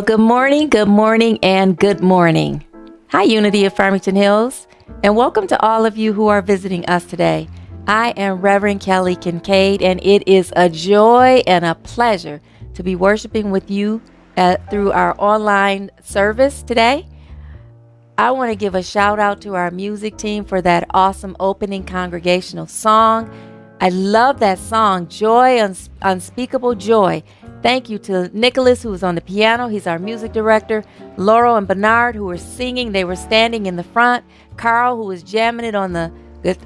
Well, good morning, good morning, and good morning. Hi, Unity of Farmington Hills, and welcome to all of you who are visiting us today. I am Reverend Kelly Kincaid, and it is a joy and a pleasure to be worshiping with you at, through our online service today. I want to give a shout out to our music team for that awesome opening congregational song. I love that song, Joy, Uns- Unspeakable Joy. Thank you to Nicholas, who was on the piano. He's our music director. Laurel and Bernard, who were singing. They were standing in the front. Carl, who was jamming it on the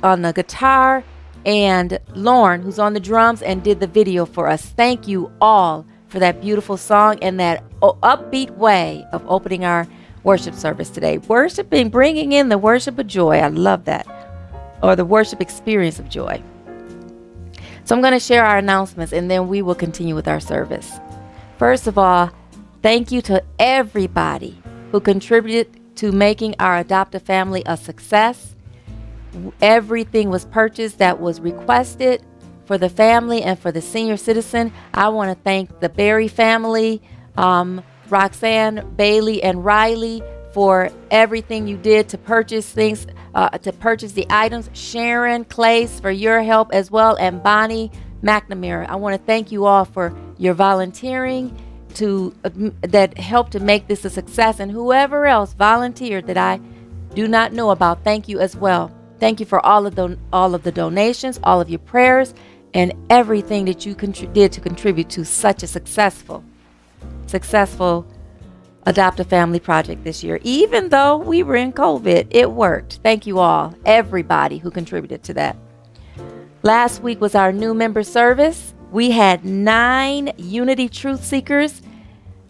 on the guitar, and Lauren, who's on the drums and did the video for us. Thank you all for that beautiful song and that upbeat way of opening our worship service today. Worshiping, bringing in the worship of joy. I love that. Or the worship experience of joy. So I'm going to share our announcements and then we will continue with our service. First of all, thank you to everybody who contributed to making our adoptive family a success. Everything was purchased that was requested. for the family and for the senior citizen. I want to thank the Berry family, um, Roxanne, Bailey, and Riley for everything you did to purchase things, uh, to purchase the items. Sharon Clace for your help as well, and Bonnie McNamara. I want to thank you all for your volunteering to uh, that helped to make this a success, and whoever else volunteered that I do not know about. Thank you as well. Thank you for all of the all of the donations, all of your prayers, and everything that you contri- did to contribute to such a successful, successful adopt a family project this year. Even though we were in COVID, it worked. Thank you all, everybody who contributed to that. Last week was our new member service. We had nine Unity Truth Seekers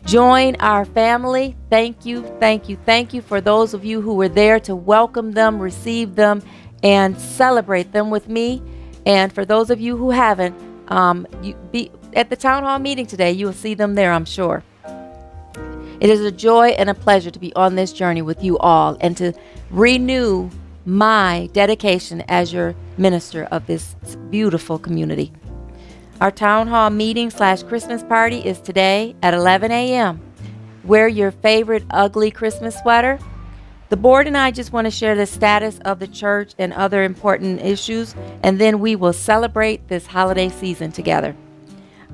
join our family. Thank you, thank you, thank you for those of you who were there to welcome them, receive them, and celebrate them with me. And for those of you who haven't, um, you be at the town hall meeting today. You will see them there, I'm sure. It is a joy and a pleasure to be on this journey with you all and to renew my dedication as your minister of this beautiful community. Our town hall meeting slash Christmas party is today at 11 a.m. Wear your favorite ugly Christmas sweater. The board and I just want to share the status of the church and other important issues, and then we will celebrate this holiday season together.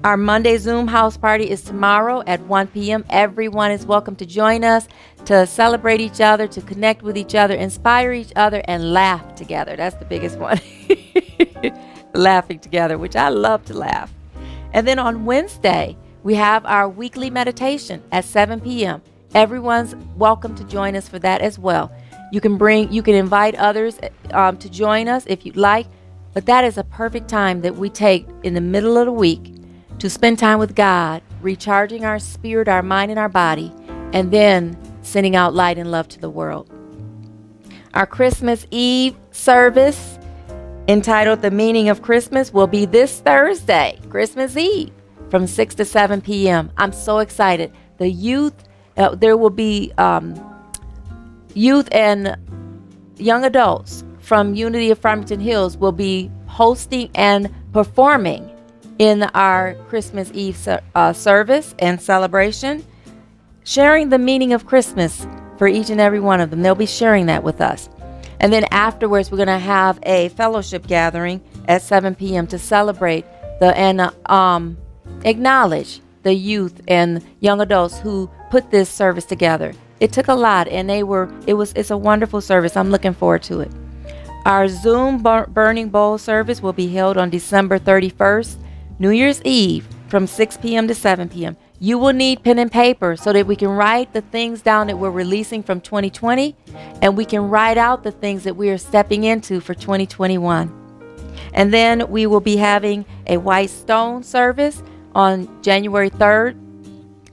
Our Monday Zoom house party is tomorrow at 1 p.m. Everyone is welcome to join us to celebrate each other, to connect with each other, inspire each other, and laugh together. That's the biggest one. Laughing together, which I love to laugh. And then on Wednesday, we have our weekly meditation at 7 p.m. Everyone's welcome to join us for that as well. You can bring, you can invite others um, to join us if you'd like, but that is a perfect time that we take in the middle of the week to spend time with God, recharging our spirit, our mind, and our body, and then sending out light and love to the world. Our Christmas Eve service, entitled The Meaning of Christmas, will be this Thursday, Christmas Eve, from 6 to 7 p.m. I'm so excited. The youth, uh, there will be um, youth and young adults from Unity of Farmington Hills will be hosting and performing in our Christmas Eve uh, service and celebration, sharing the meaning of Christmas for each and every one of them. They'll be sharing that with us. And then afterwards, we're going to have a fellowship gathering at 7 p.m. to celebrate the and uh, um, acknowledge the youth and young adults who put this service together. It took a lot, and they were. It was. It's a wonderful service. I'm looking forward to it. Our Zoom bur- burning bowl service will be held on December 31st, New Year's Eve, from 6 p.m. to 7 p.m. You will need pen and paper so that we can write the things down that we're releasing from 2020 and we can write out the things that we are stepping into for 2021. And then we will be having a white stone service on January 3rd,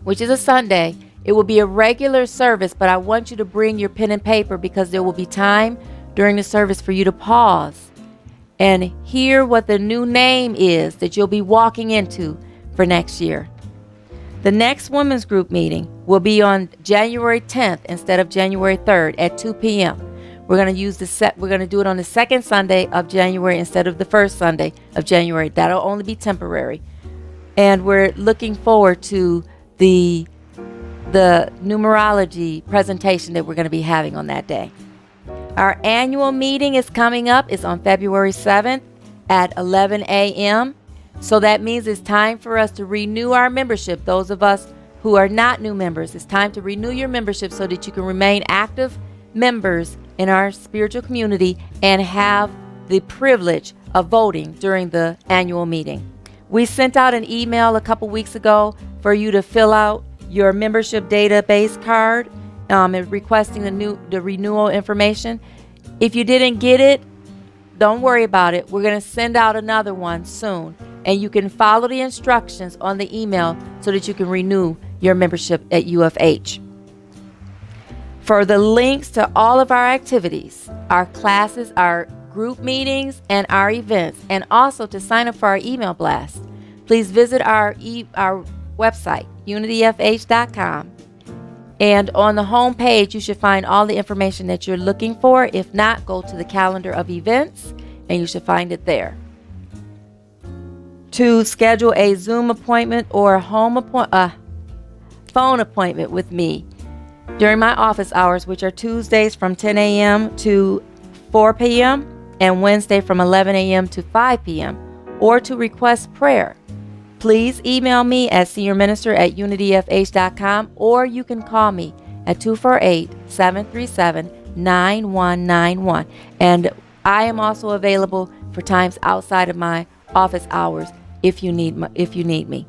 which is a Sunday. It will be a regular service, but I want you to bring your pen and paper because there will be time during the service for you to pause and hear what the new name is that you'll be walking into for next year. The next women's group meeting will be on January 10th instead of January 3rd at 2 p.m. We're going to use the set we're going to do it on the second Sunday of January instead of the first Sunday of January. That'll only be temporary. And we're looking forward to the the numerology presentation that we're going to be having on that day. Our annual meeting is coming up. It's on February 7th at 11 a.m. So that means it's time for us to renew our membership. Those of us who are not new members, it's time to renew your membership so that you can remain active members in our spiritual community and have the privilege of voting during the annual meeting. We sent out an email a couple weeks ago for you to fill out your membership database card um, and requesting the new the renewal information. If you didn't get it, don't worry about it. We're going to send out another one soon. And you can follow the instructions on the email so that you can renew your membership at UFH. For the links to all of our activities, our classes, our group meetings, and our events, and also to sign up for our email blast, please visit our, e- our website, unityfh.com. And on the home page, you should find all the information that you're looking for. If not, go to the calendar of events and you should find it there. to schedule a Zoom appointment or a home appoint, uh, phone appointment with me during my office hours, which are Tuesdays from 10 a.m. to 4 p.m. and Wednesday from 11 a.m. to 5 p.m., or to request prayer. Please email me at seniorminister at unityfh.com or you can call me at 248 737 9191. And I am also available for times outside of my office hours if you need if you need me.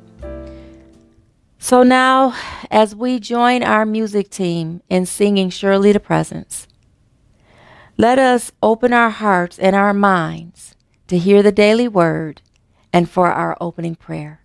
So now as we join our music team in singing Surely the Presence, let us open our hearts and our minds to hear the daily word and for our opening prayer.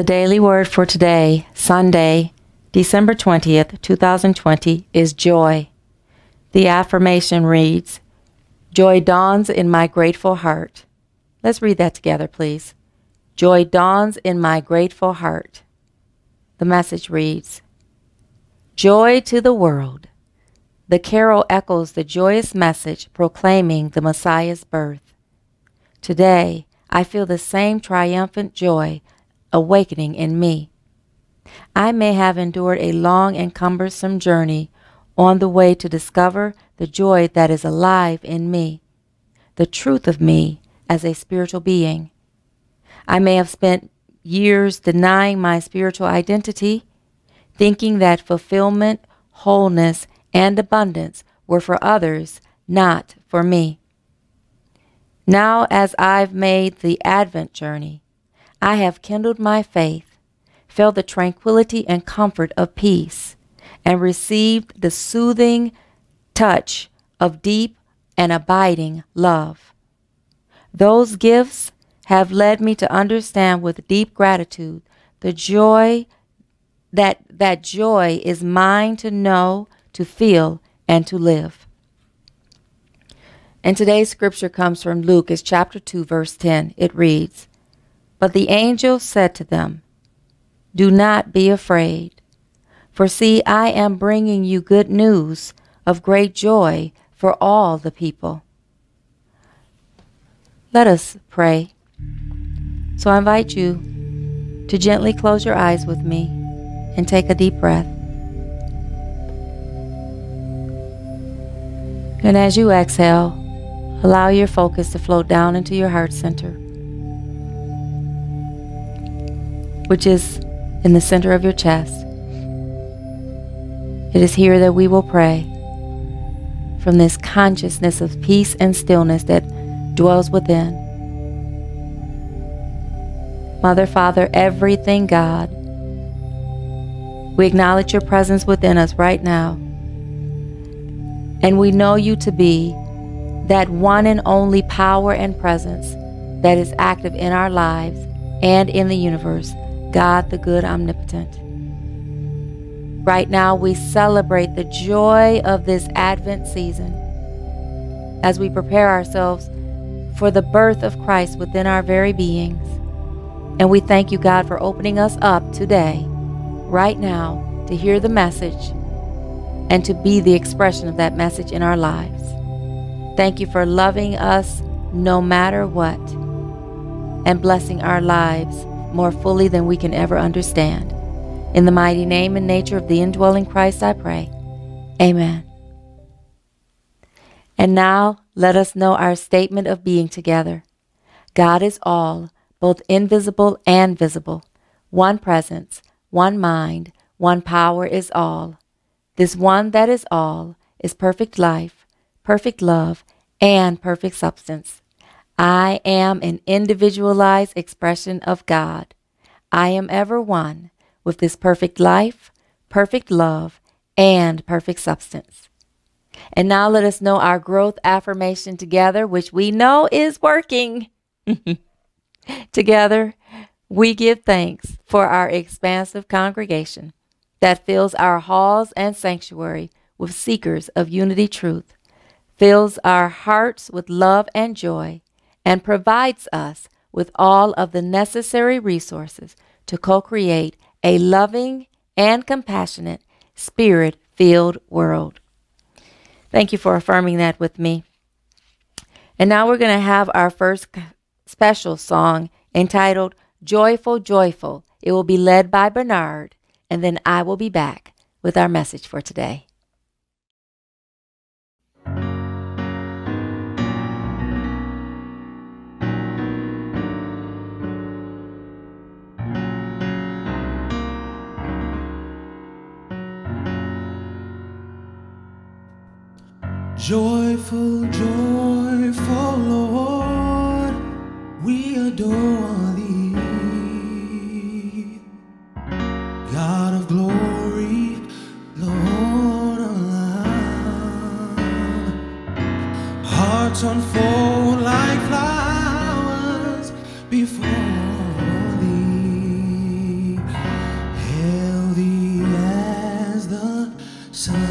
The daily word for today, Sunday, December 20th, 2020, is joy. The affirmation reads Joy dawns in my grateful heart. Let's read that together, please. Joy dawns in my grateful heart. The message reads Joy to the world. The carol echoes the joyous message proclaiming the Messiah's birth. Today, I feel the same triumphant joy awakening in me. I may have endured a long and cumbersome journey on the way to discover the joy that is alive in me, the truth of me as a spiritual being. I may have spent years denying my spiritual identity, thinking that fulfillment, wholeness, and abundance were for others, not for me. Now, as I've made the Advent journey, I have kindled my faith, felt the tranquility and comfort of peace, and received the soothing touch of deep and abiding love. Those gifts have led me to understand with deep gratitude the joy that that joy is mine to know, to feel, and to live. And today's scripture comes from Luke, it's chapter 2, verse 10. It reads, but the angel said to them, Do not be afraid, for see, I am bringing you good news of great joy for all the people. Let us pray. So I invite you to gently close your eyes with me and take a deep breath. And as you exhale, allow your focus to float down into your heart center. Which is in the center of your chest. It is here that we will pray from this consciousness of peace and stillness that dwells within. Mother, Father, everything God, we acknowledge your presence within us right now. And we know you to be that one and only power and presence that is active in our lives and in the universe. God the good omnipotent. Right now, we celebrate the joy of this Advent season as we prepare ourselves for the birth of Christ within our very beings. And we thank you, God, for opening us up today, right now, to hear the message and to be the expression of that message in our lives. Thank you for loving us no matter what and blessing our lives more fully than we can ever understand. In the mighty name and nature of the indwelling Christ, I pray. Amen. And now let us know our statement of being together. God is all, both invisible and visible. One presence, one mind, one power is all. This one that is all is perfect life, perfect love, and perfect substance. I am an individualized expression of God. I am ever one with this perfect life, perfect love, and perfect substance. And now let us know our growth affirmation together, which we know is working. together, we give thanks for our expansive congregation that fills our halls and sanctuary with seekers of unity truth, fills our hearts with love and joy, and provides us with all of the necessary resources to co create a loving and compassionate, spirit filled world. Thank you for affirming that with me. And now we're going to have our first special song entitled Joyful, Joyful. It will be led by Bernard, and then I will be back with our message for today. Joyful, joyful Lord, we adore thee. God of glory, Lord of love. Hearts unfold like flowers before thee. Hail thee as the sun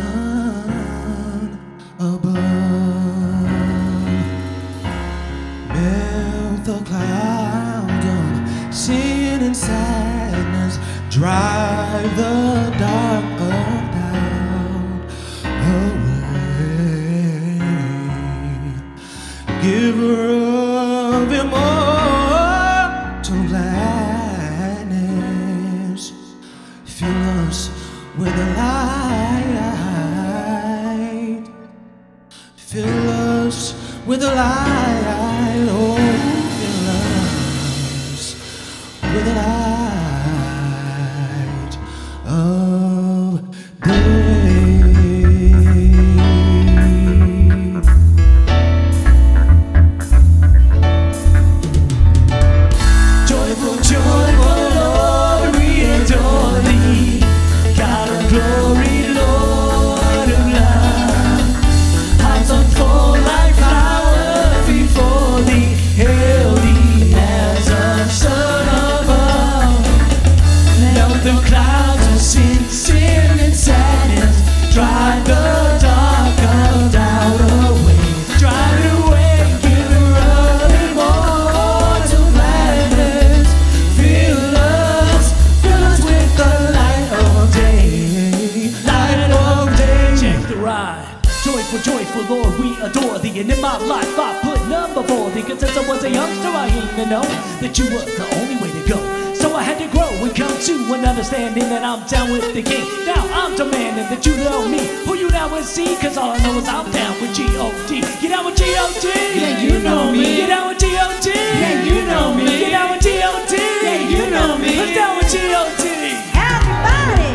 go. So I had to grow and come to an understanding that I'm down with the king. Now I'm demanding that you know me. Who you now will see? Cause all I know is I'm down with G.O.D. Get down with G.O.D. Yeah, you know me. Get down with G.O.D. Yeah, you know me. Get down with G.O.D. Yeah, you know me. Let's down with G.O.D. Come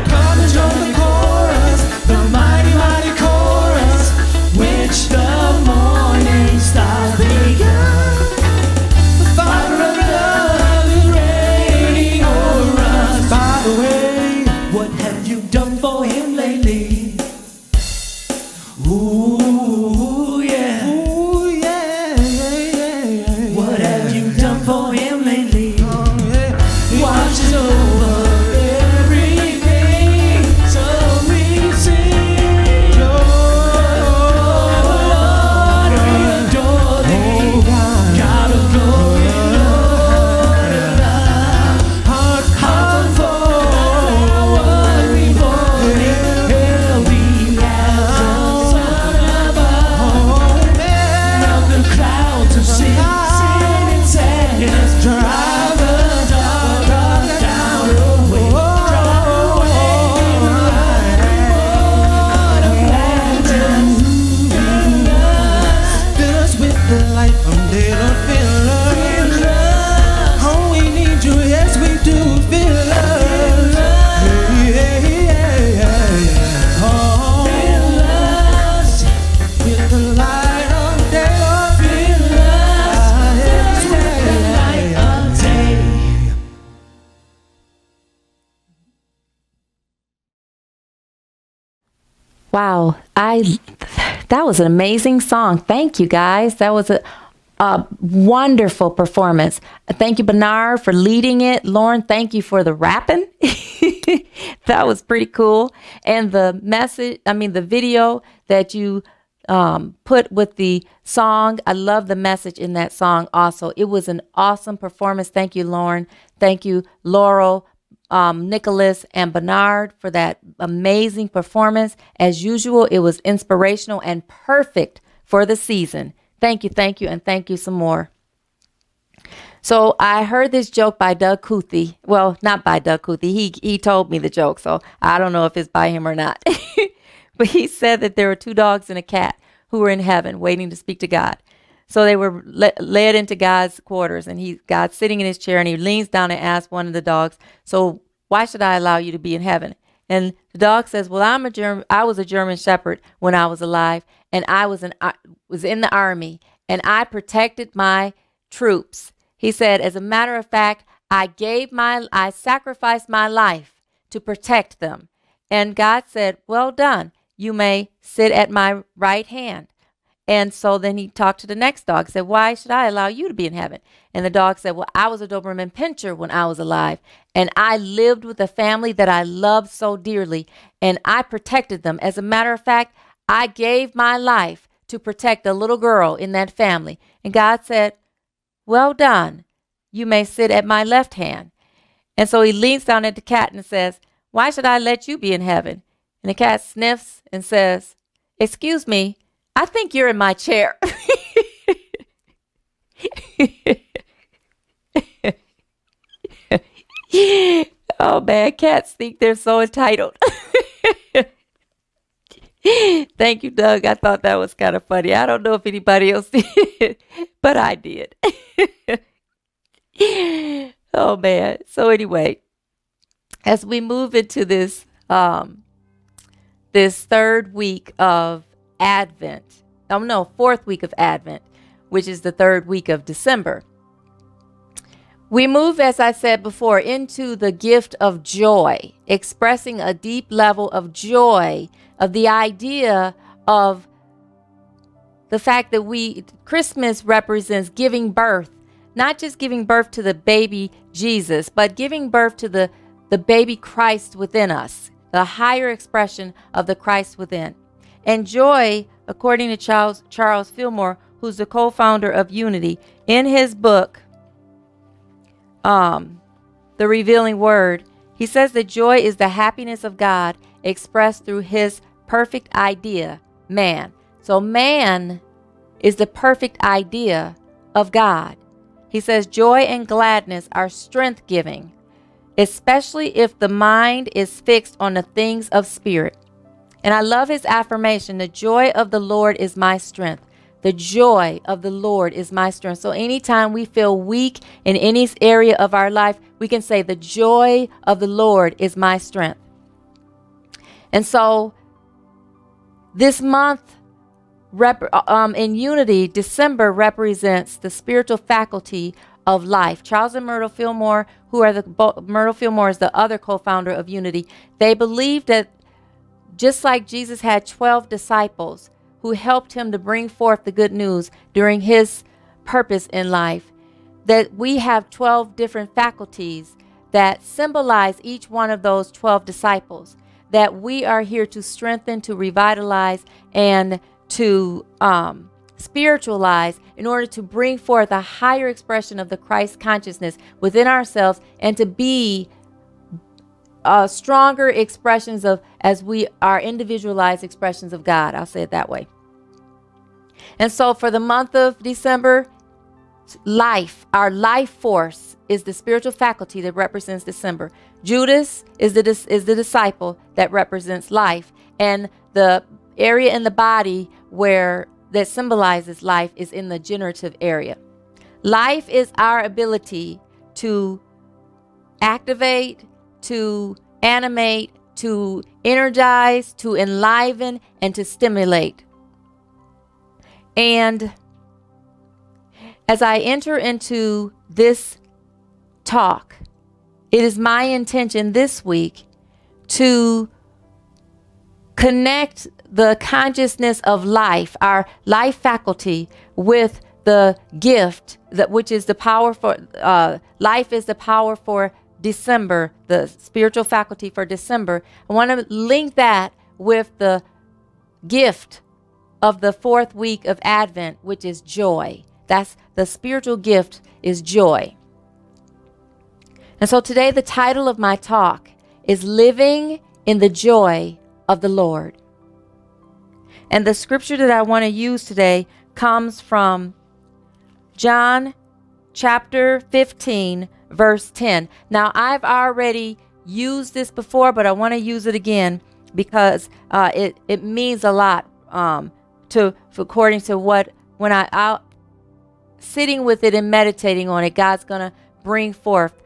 Wow, I that was an amazing song. Thank you guys. That was a, a wonderful performance. Thank you, Bernard, for leading it. Lauren, thank you for the rapping. that was pretty cool. And the message, I mean, the video that you um, put with the song, I love the message in that song also. It was an awesome performance. Thank you, Lauren. Thank you, Laurel, um, Nicholas and Bernard for that amazing performance. As usual, it was inspirational and perfect for the season. Thank you, thank you, and thank you some more. So I heard this joke by Doug Cuthey. Well, not by Doug Cuthey. He he told me the joke, so I don't know if it's by him or not. but he said that there were two dogs and a cat who were in heaven waiting to speak to God. So they were le- led into God's quarters, and he God's sitting in his chair, and he leans down and asks one of the dogs, "So why should I allow you to be in heaven?" And the dog says, "Well, I'm a. I was a German Shepherd when I was alive, and I was an I was in the army, and I protected my troops." He said, "As a matter of fact, I gave my I sacrificed my life to protect them." And God said, "Well done. You may sit at my right hand." And so then he talked to the next dog, said, Why should I allow you to be in heaven? And the dog said, Well, I was a Doberman Pinscher when I was alive, and I lived with a family that I loved so dearly, and I protected them. As a matter of fact, I gave my life to protect a little girl in that family. And God said, Well done. You may sit at my left hand. And so he leans down at the cat and says, Why should I let you be in heaven? And the cat sniffs and says, Excuse me, I think you're in my chair. oh man, cats think they're so entitled. Thank you, Doug. I thought that was kind of funny. I don't know if anybody else did, but I did. oh man. So anyway, as we move into this um this third week of Advent. Oh, no, fourth week of Advent, which is the third week of December. We move, as I said before, into the gift of joy, expressing a deep level of joy of the idea of the fact that we, Christmas represents giving birth, not just giving birth to the baby Jesus, but giving birth to the, the baby Christ within us, the higher expression of the Christ within. And joy, according to Charles, Charles Fillmore, who's the co founder of Unity, in his book, um, The Revealing Word, he says that joy is the happiness of God expressed through his perfect idea, man. So, man is the perfect idea of God. He says joy and gladness are strength giving, especially if the mind is fixed on the things of spirit. And I love his affirmation the joy of the Lord is my strength. The joy of the Lord is my strength. So anytime we feel weak in any area of our life, we can say, The joy of the Lord is my strength. And so this month, rep- um, in unity, December represents the spiritual faculty of life. Charles and Myrtle Fillmore, who are the Myrtle Fillmore is the other co-founder of Unity, they believe that just like Jesus had 12 disciples who helped him to bring forth the good news during his purpose in life, that we have 12 different faculties that symbolize each one of those 12 disciples, that we are here to strengthen, to revitalize, and to um, spiritualize in order to bring forth a higher expression of the Christ consciousness within ourselves and to be uh, stronger expressions of as we are individualized expressions of God. I'll say it that way. And so for the month of December, life, our life force is the spiritual faculty that represents December. Judas is the is the disciple that represents life, and the area in the body where that symbolizes life is in the generative area. Life is our ability to activate, to animate, to energize, to enliven, and to stimulate. And as I enter into this talk, it is my intention this week to connect the consciousness of life, our life faculty, with the gift that which is the power for uh, life is the power for December, the spiritual faculty for December. I want to link that with the gift of the fourth week of Advent, which is joy. That's the spiritual gift is joy. And so today, the title of my talk is Living in the Joy of the Lord. And the scripture that I want to use today comes from John chapter 15, verse 10. Now, I've already used this before, but I want to use it again because uh, it, it means a lot um, to according to what when I out sitting with it and meditating on it, God's going to bring forth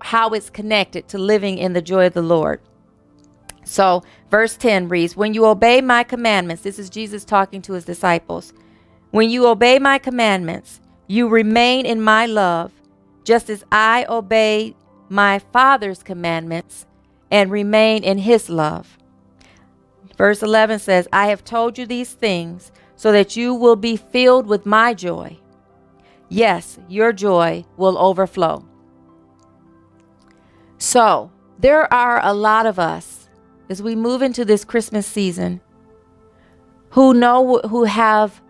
how it's connected to living in the joy of the Lord. So, verse 10 reads, When you obey my commandments, this is Jesus talking to his disciples. When you obey my commandments, you remain in my love, just as I obey my Father's commandments and remain in his love. Verse 11 says, I have told you these things so that you will be filled with my joy. Yes, your joy will overflow. So, there are a lot of us as we move into this Christmas season who know who have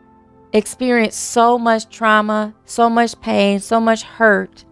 experienced so much trauma, so much pain, so much hurt,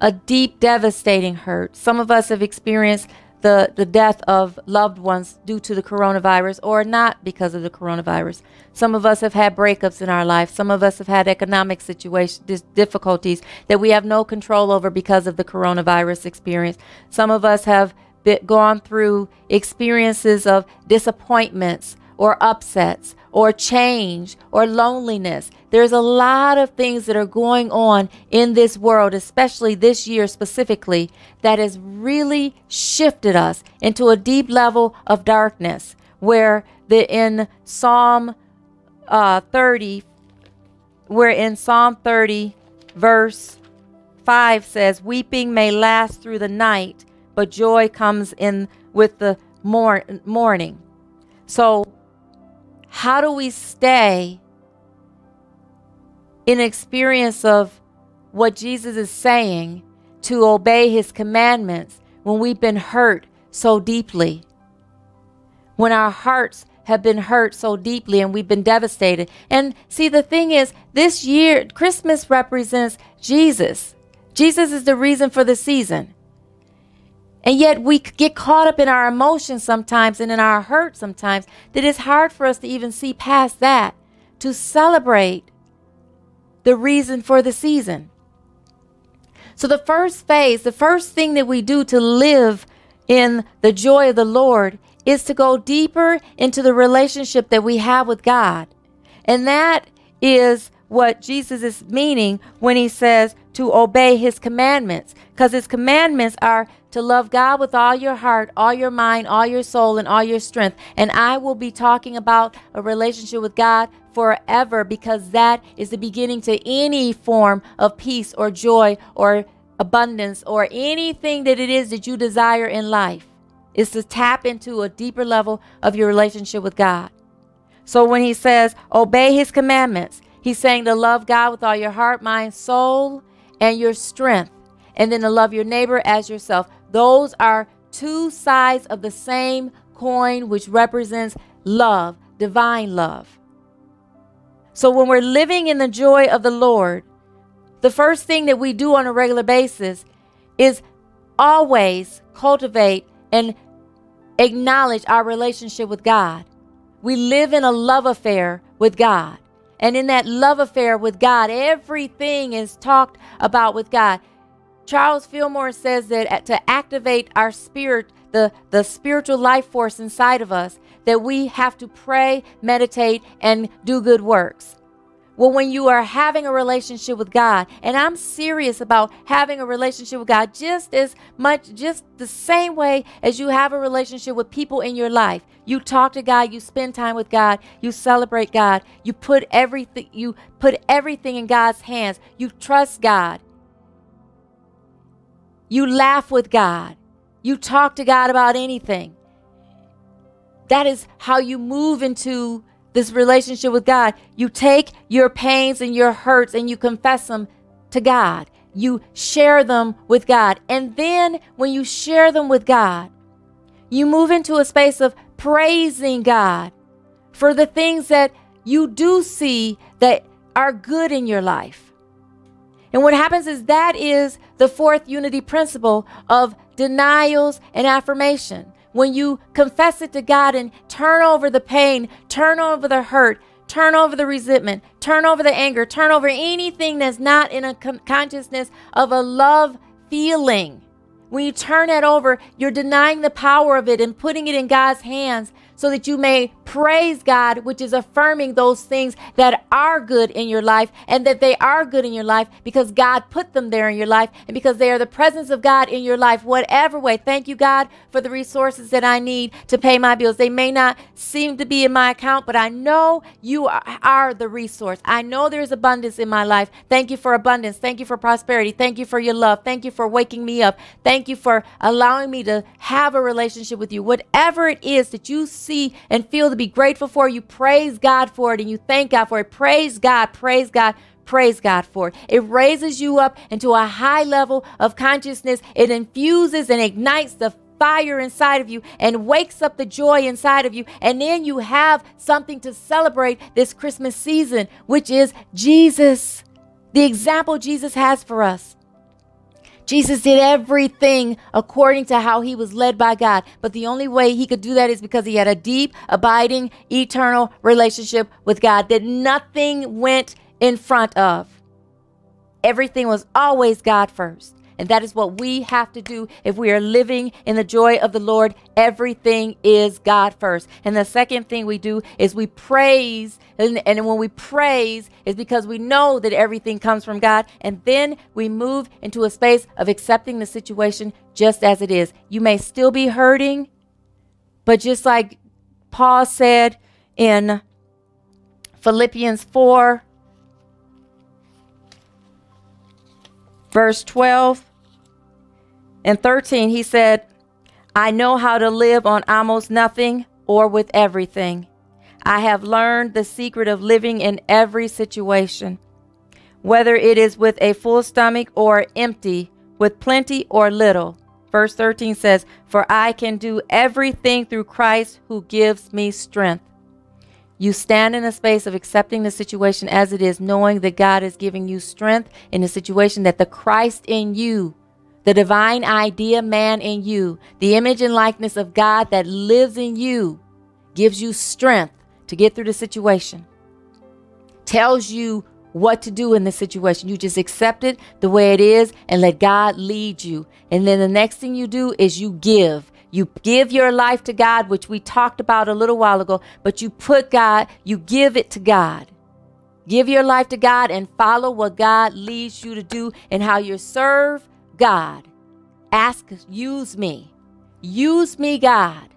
a deep, devastating hurt. Some of us have experienced the, the death of loved ones due to the coronavirus or not because of the coronavirus. Some of us have had breakups in our life. Some of us have had economic situations, difficulties that we have no control over because of the coronavirus experience. Some of us have been, gone through experiences of disappointments or upsets or change or loneliness. There's a lot of things that are going on in this world, especially this year specifically, that has really shifted us into a deep level of darkness. Where the in Psalm uh, 30, where in Psalm 30, verse 5 says, Weeping may last through the night, but joy comes in with the mor- morning. So, how do we stay in experience of what Jesus is saying to obey his commandments when we've been hurt so deeply? When our hearts have been hurt so deeply and we've been devastated. And see, the thing is, this year, Christmas represents Jesus. Jesus is the reason for the season. And yet we get caught up in our emotions sometimes and in our hurt sometimes that it's hard for us to even see past that to celebrate the reason for the season. So, the first phase, the first thing that we do to live in the joy of the Lord is to go deeper into the relationship that we have with God. And that is what Jesus is meaning when he says to obey his commandments, because his commandments are to love God with all your heart, all your mind, all your soul, and all your strength. And I will be talking about a relationship with God forever because that is the beginning to any form of peace or joy or abundance or anything that it is that you desire in life is to tap into a deeper level of your relationship with God. So when he says, obey his commandments, he's saying to love God with all your heart, mind, soul, and your strength, and then to love your neighbor as yourself. Those are two sides of the same coin, which represents love, divine love. So when we're living in the joy of the Lord, the first thing that we do on a regular basis is always cultivate and acknowledge our relationship with God. We live in a love affair with God. And in that love affair with God, everything is talked about with God. Charles Fillmore says that to activate our spirit, the, the spiritual life force inside of us, that we have to pray, meditate, and do good works. Well, when you are having a relationship with God, and I'm serious about having a relationship with God just as much, just the same way as you have a relationship with people in your life. You talk to God, you spend time with God, you celebrate God, you put everything, you put everything in God's hands, you trust God. You laugh with God. You talk to God about anything. that is how you move into this relationship with God. You take your pains and your hurts and you confess them to God. You share them with God. And then when you share them with God, you move into a space of praising God for the things that you do see that are good in your life. And what happens is that is the fourth unity principle of denials and affirmation when you confess it to God and turn over the pain, turn over the hurt, turn over the resentment, turn over the anger, turn over anything that's not in a consciousness of a love feeling. When you turn it over, you're denying the power of it and putting it in God's hands so that you may praise God, which is affirming those things that are good in your life and that they are good in your life because God put them there in your life and because they are the presence of God in your life, whatever way. Thank you, God, for the resources that I need to pay my bills. They may not seem to be in my account, but I know you are the resource. I know there's abundance in my life. Thank you for abundance. Thank you for prosperity. Thank you for your love. Thank you for waking me up. Thank you for allowing me to have a relationship with you. Whatever it is that you see and feel to be grateful for, you praise God for it and you thank God for it. Praise God, praise God, praise God for it. It raises you up into a high level of consciousness. It infuses and ignites the fire inside of you and wakes up the joy inside of you. And then you have something to celebrate this Christmas season, which is Jesus, the example Jesus has for us. Jesus did everything according to how he was led by God. But the only way he could do that is because he had a deep, abiding, eternal relationship with God that nothing went in front of. Everything was always God first. And that is what we have to do if we are living in the joy of the Lord. Everything is God first. And the second thing we do is we praise. And, and when we praise, is because we know that everything comes from God. And then we move into a space of accepting the situation just as it is. You may still be hurting, but just like Paul said in Philippians 4, verse 12 and 13, he said, I know how to live on almost nothing or with everything. I have learned the secret of living in every situation, whether it is with a full stomach or empty, with plenty or little. Verse 13 says, For I can do everything through Christ who gives me strength. You stand in a space of accepting the situation as it is, knowing that God is giving you strength in the situation, that the Christ in you, the divine idea man in you, the image and likeness of God that lives in you, gives you strength to get through the situation, tells you what to do in the situation. You just accept it the way it is and let God lead you. And then the next thing you do is you give. You give your life to God, which we talked about a little while ago, but you put God, you give it to God. Give your life to God and follow what God leads you to do and how you serve God. Ask, use me. Use me, God.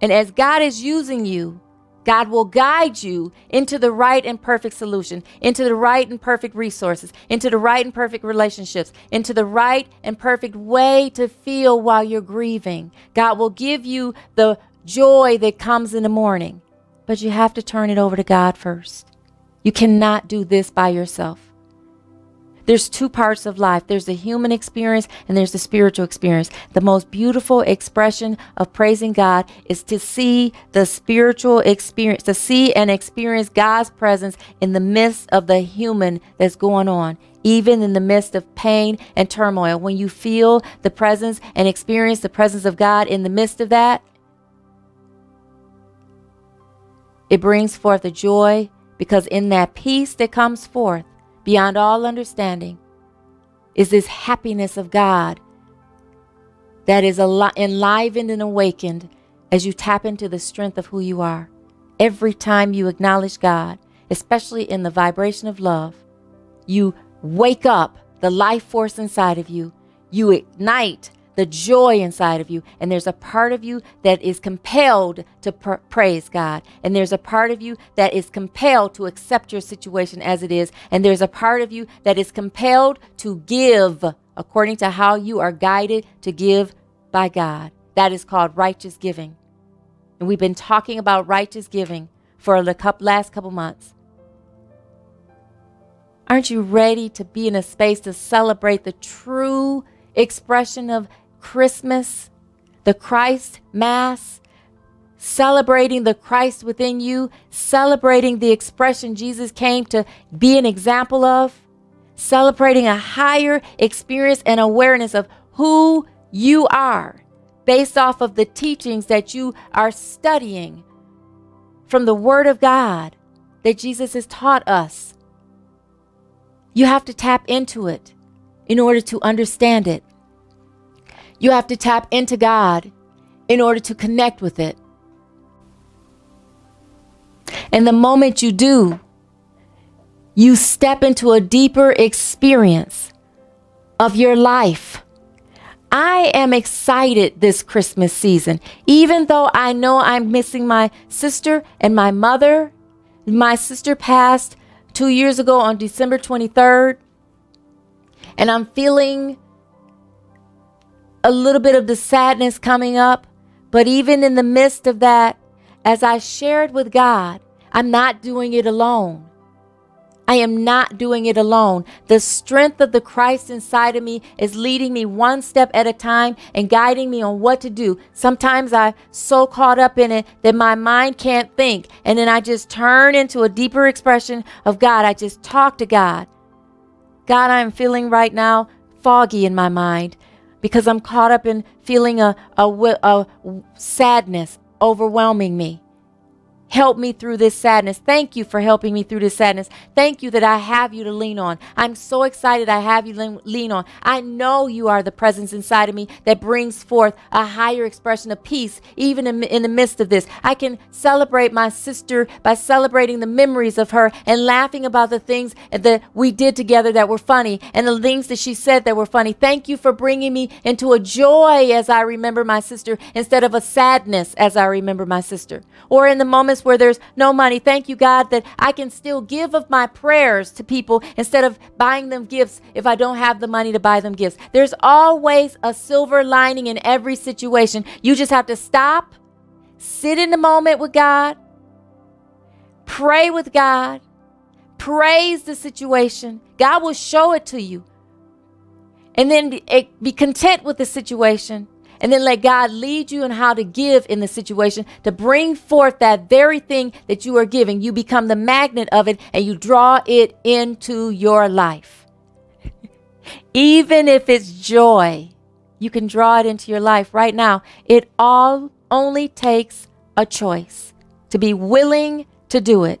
And as God is using you, God will guide you into the right and perfect solution, into the right and perfect resources, into the right and perfect relationships, into the right and perfect way to feel while you're grieving. God will give you the joy that comes in the morning, but you have to turn it over to God first. You cannot do this by yourself. There's two parts of life there's the human experience and there's the spiritual experience. The most beautiful expression of praising God is to see the spiritual experience, to see and experience God's presence in the midst of the human that's going on. Even in the midst of pain and turmoil, when you feel the presence and experience the presence of God in the midst of that, it brings forth a joy because in that peace that comes forth, beyond all understanding is this happiness of God that is enlivened and awakened as you tap into the strength of who you are. Every time you acknowledge God, especially in the vibration of love, you wake up the life force inside of you. You ignite the joy inside of you. And there's a part of you that is compelled to pr- praise God. And there's a part of you that is compelled to accept your situation as it is. And there's a part of you that is compelled to give according to how you are guided to give by God. That is called righteous giving. And we've been talking about righteous giving for the last couple months. Aren't you ready to be in a space to celebrate the true expression of Christmas, the Christ Mass, celebrating the Christ within you, celebrating the expression Jesus came to be an example of, celebrating a higher experience and awareness of who you are based off of the teachings that you are studying from the Word of God that Jesus has taught us. You have to tap into it in order to understand it. You have to tap into God in order to connect with it. And the moment you do, you step into a deeper experience of your life. I am excited this Christmas season, even though I know I'm missing my sister and my mother. My sister passed two years ago on December 23rd, and I'm feeling a little bit of the sadness coming up. But even in the midst of that, as I shared with God, I'm not doing it alone. I am not doing it alone. The strength of the Christ inside of me is leading me one step at a time and guiding me on what to do. Sometimes I'm so caught up in it that my mind can't think. And then I just turn into a deeper expression of God. I just talk to God. God, I'm feeling right now foggy in my mind because I'm caught up in feeling a, a, a sadness overwhelming me. Help me through this sadness. Thank you for helping me through this sadness. Thank you that I have you to lean on. I'm so excited I have you to lean on. I know you are the presence inside of me that brings forth a higher expression of peace, even in, in the midst of this. I can celebrate my sister by celebrating the memories of her and laughing about the things that we did together that were funny and the things that she said that were funny. Thank you for bringing me into a joy as I remember my sister instead of a sadness as I remember my sister. Or in the moments where there's no money. Thank you, God, that I can still give of my prayers to people instead of buying them gifts if I don't have the money to buy them gifts. There's always a silver lining in every situation. You just have to stop, sit in the moment with God, pray with God, praise the situation. God will show it to you. And then be eh, content with the situation and then let God lead you in how to give in the situation to bring forth that very thing that you are giving. You become the magnet of it and you draw it into your life. Even if it's joy, you can draw it into your life right now. It all only takes a choice to be willing to do it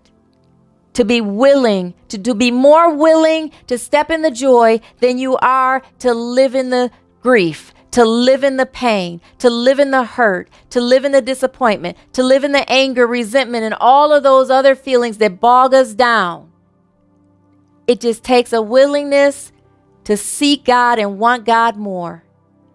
to be willing to do be more willing to step in the joy than you are to live in the grief to live in the pain, to live in the hurt, to live in the disappointment, to live in the anger, resentment, and all of those other feelings that bog us down. It just takes a willingness to seek God and want God more.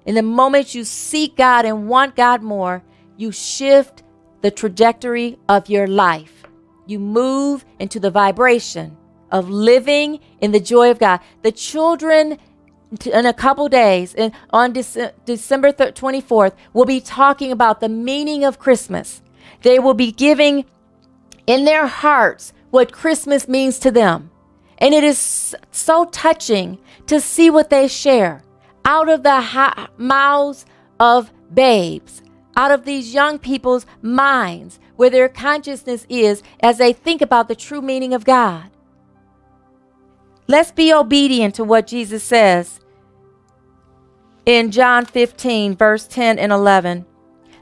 In the moment you seek God and want God more, you shift the trajectory of your life. You move into the vibration of living in the joy of God. The children in a couple days, and on Dece- December 24th, we'll be talking about the meaning of Christmas. They will be giving in their hearts what Christmas means to them. And it is so touching to see what they share out of the ha- mouths of babes, out of these young people's minds, where their consciousness is as they think about the true meaning of God. Let's be obedient to what Jesus says in John 15, verse 10 and 11.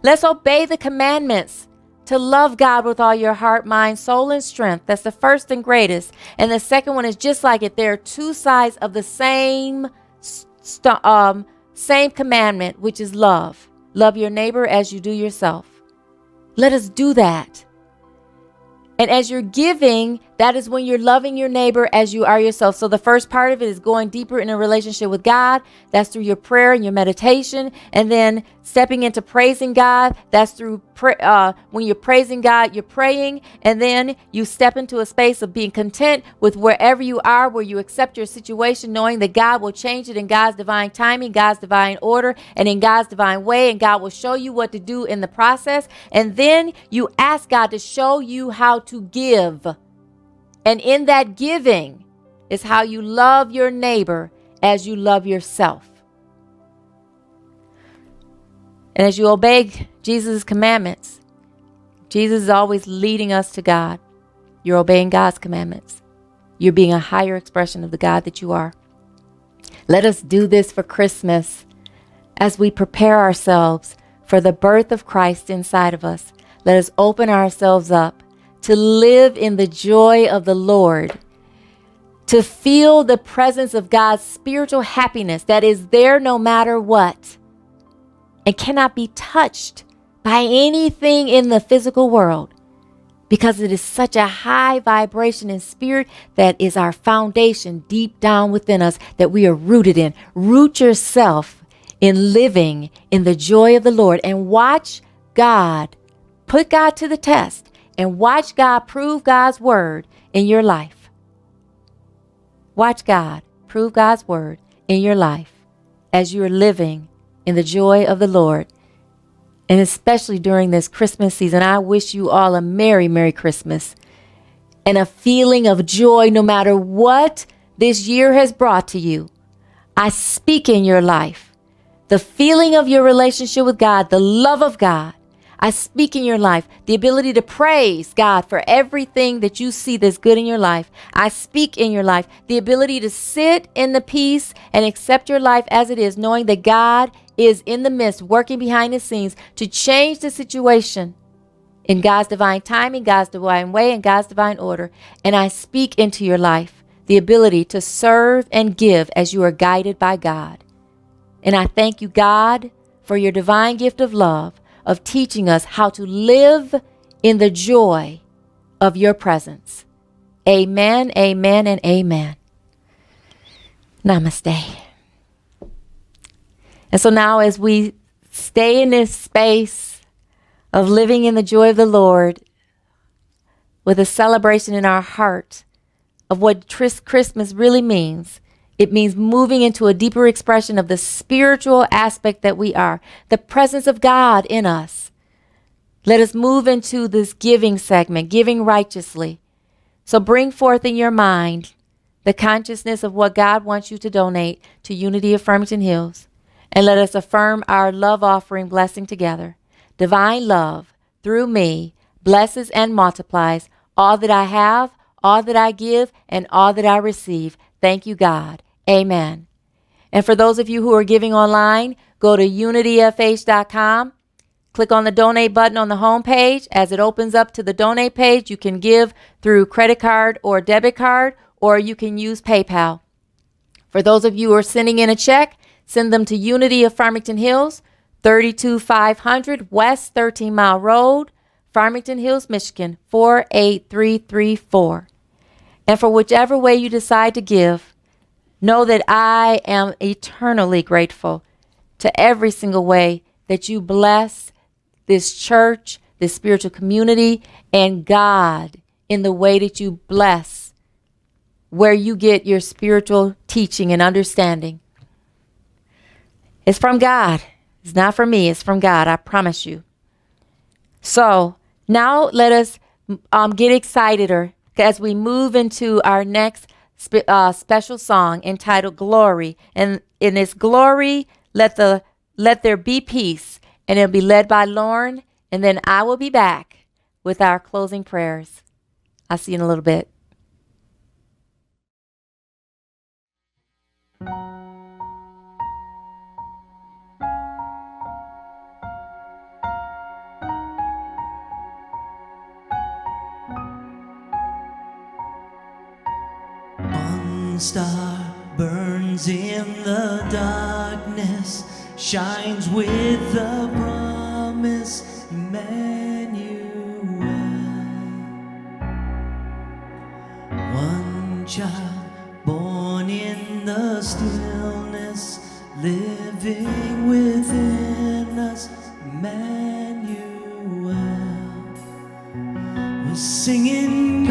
Let's obey the commandments to love God with all your heart, mind, soul, and strength. That's the first and greatest. And the second one is just like it. There are two sides of the same, st- um, same commandment, which is love. Love your neighbor as you do yourself. Let us do that. And as you're giving That is when you're loving your neighbor as you are yourself. So the first part of it is going deeper in a relationship with God. That's through your prayer and your meditation. And then stepping into praising God. That's through pra- uh, when you're praising God, you're praying. And then you step into a space of being content with wherever you are, where you accept your situation, knowing that God will change it in God's divine timing, God's divine order, and in God's divine way. And God will show you what to do in the process. And then you ask God to show you how to give and in that giving is how you love your neighbor as you love yourself. And as you obey Jesus' commandments, Jesus is always leading us to God. You're obeying God's commandments. You're being a higher expression of the God that you are. Let us do this for Christmas as we prepare ourselves for the birth of Christ inside of us. Let us open ourselves up to live in the joy of the Lord, to feel the presence of God's spiritual happiness that is there no matter what and cannot be touched by anything in the physical world because it is such a high vibration in spirit that is our foundation deep down within us that we are rooted in. Root yourself in living in the joy of the Lord and watch God put God to the test and watch God prove God's word in your life. Watch God prove God's word in your life as you are living in the joy of the Lord. And especially during this Christmas season, I wish you all a Merry, Merry Christmas and a feeling of joy no matter what this year has brought to you. I speak in your life the feeling of your relationship with God, the love of God, I speak in your life the ability to praise God for everything that you see that's good in your life. I speak in your life the ability to sit in the peace and accept your life as it is, knowing that God is in the midst, working behind the scenes to change the situation in God's divine timing, God's divine way, and God's divine order. And I speak into your life the ability to serve and give as you are guided by God. And I thank you, God, for your divine gift of love of teaching us how to live in the joy of your presence. Amen, amen, and amen. Namaste. And so now, as we stay in this space of living in the joy of the Lord with a celebration in our heart of what Christmas really means, it means moving into a deeper expression of the spiritual aspect that we are, the presence of God in us. Let us move into this giving segment, giving righteously. So bring forth in your mind the consciousness of what God wants you to donate to Unity of Farmington Hills. And let us affirm our love offering blessing together. Divine love, through me, blesses and multiplies all that I have, all that I give, and all that I receive. Thank you, God. Amen. And for those of you who are giving online, go to unityfh.com. Click on the donate button on the home page. As it opens up to the donate page, you can give through credit card or debit card, or you can use PayPal. For those of you who are sending in a check, send them to Unity of Farmington Hills, 32500 West 13 Mile Road, Farmington Hills, Michigan, 48334. And for whichever way you decide to give, Know that I am eternally grateful to every single way that you bless this church, this spiritual community, and God in the way that you bless where you get your spiritual teaching and understanding. It's from God. It's not from me, it's from God, I promise you. So now let us um, get excited or as we move into our next spe- uh, special song entitled "Glory," and in its glory, let the let there be peace, and it'll be led by Lauren, and then I will be back with our closing prayers. I'll see you in a little bit. One star burns in the darkness, shines with the promise, Emmanuel. One child born in the stillness, living within us, Emmanuel. We're singing,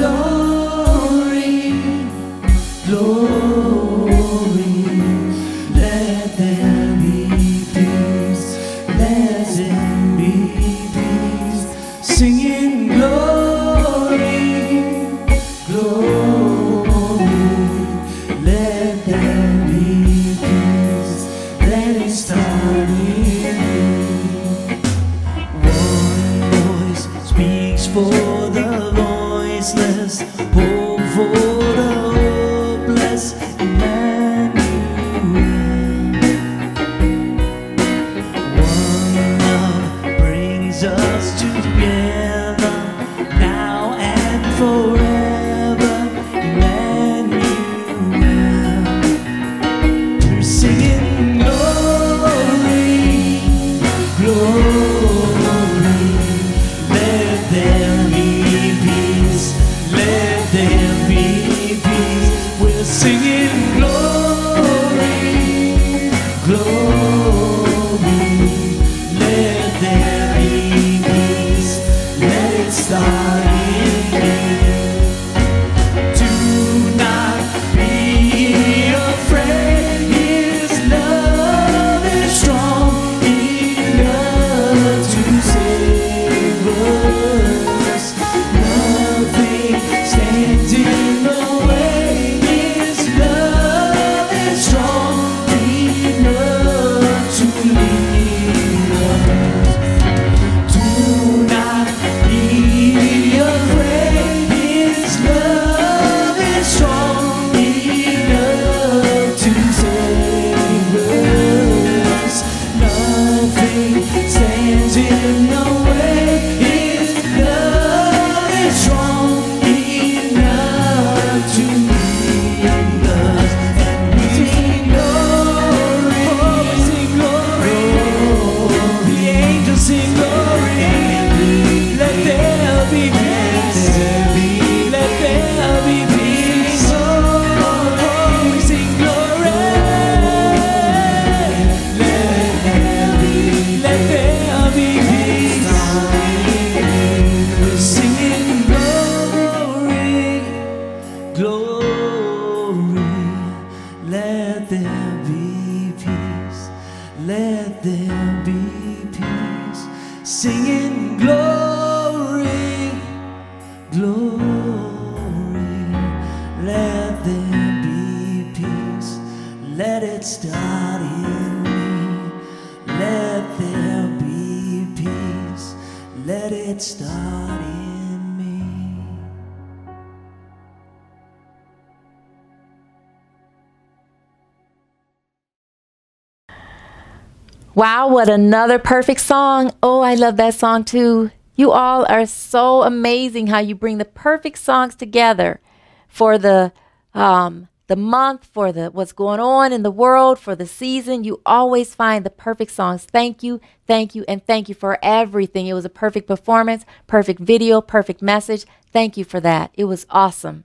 Wow, what another perfect song. Oh, I love that song too. You all are so amazing how you bring the perfect songs together for the um the month, for the what's going on in the world, for the season. You always find the perfect songs. Thank you, thank you, and thank you for everything. It was a perfect performance, perfect video, perfect message. Thank you for that. It was awesome.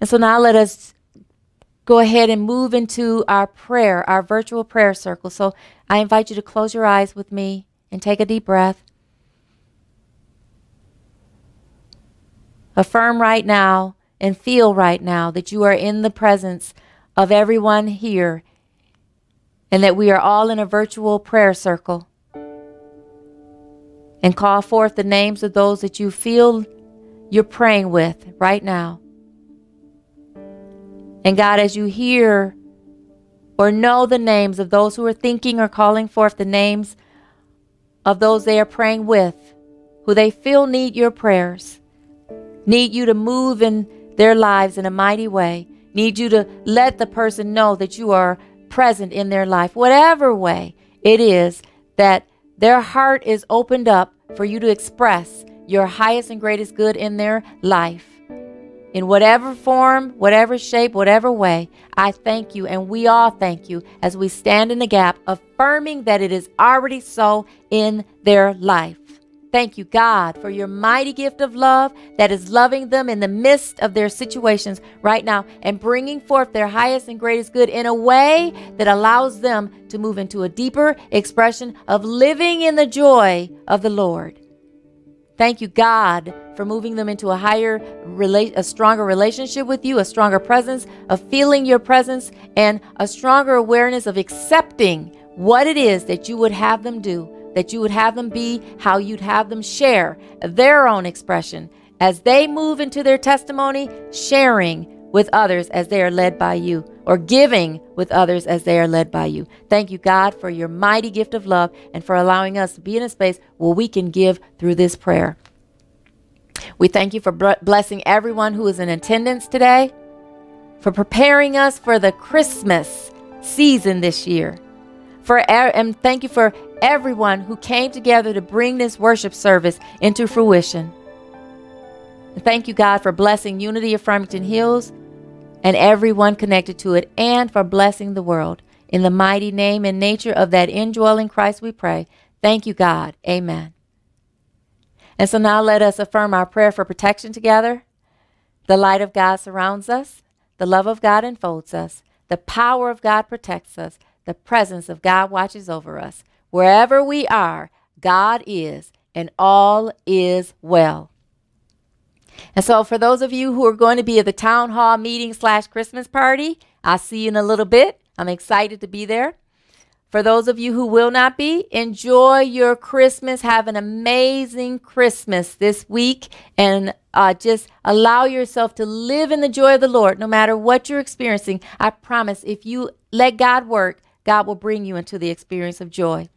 And so now let us go ahead and move into our prayer, our virtual prayer circle. So I invite you to close your eyes with me and take a deep breath. Affirm right now and feel right now that you are in the presence of everyone here and that we are all in a virtual prayer circle. And call forth the names of those that you feel you're praying with right now. And God, as you hear or know the names of those who are thinking or calling forth the names of those they are praying with, who they feel need your prayers, need you to move in their lives in a mighty way, need you to let the person know that you are present in their life, whatever way it is that their heart is opened up for you to express your highest and greatest good in their life. In whatever form, whatever shape, whatever way, I thank you and we all thank you as we stand in the gap, affirming that it is already so in their life. Thank you, God, for your mighty gift of love that is loving them in the midst of their situations right now and bringing forth their highest and greatest good in a way that allows them to move into a deeper expression of living in the joy of the Lord. Thank you, God, for moving them into a higher, a stronger relationship with you, a stronger presence, of feeling your presence, and a stronger awareness of accepting what it is that you would have them do, that you would have them be, how you'd have them share their own expression as they move into their testimony, sharing with others as they are led by you, or giving with others as they are led by you. Thank you, God, for your mighty gift of love and for allowing us to be in a space where we can give through this prayer. We thank you for blessing everyone who is in attendance today, for preparing us for the Christmas season this year. For and thank you for everyone who came together to bring this worship service into fruition. Thank you, God, for blessing Unity of Farmington Hills and everyone connected to it, and for blessing the world. In the mighty name and nature of that indwelling Christ, we pray. Thank you, God. Amen. And so now let us affirm our prayer for protection together. The light of God surrounds us, the love of God enfolds us, the power of God protects us, the presence of God watches over us. Wherever we are, God is, and all is well. And so, for those of you who are going to be at the town hall meeting slash Christmas party, I'll see you in a little bit. I'm excited to be there. For those of you who will not be, enjoy your Christmas. Have an amazing Christmas this week and uh, just allow yourself to live in the joy of the Lord no matter what you're experiencing. I promise if you let God work, God will bring you into the experience of joy.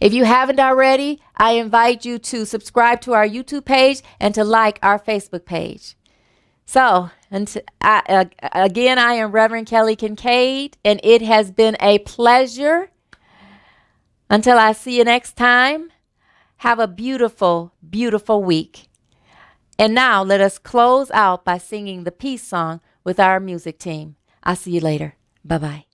If you haven't already, I invite you to subscribe to our YouTube page and to like our Facebook page. So, and I, uh, again, I am Reverend Kelly Kincaid, and it has been a pleasure. Until I see you next time, have a beautiful, beautiful week. And now let us close out by singing the peace song with our music team. I'll see you later. Bye bye.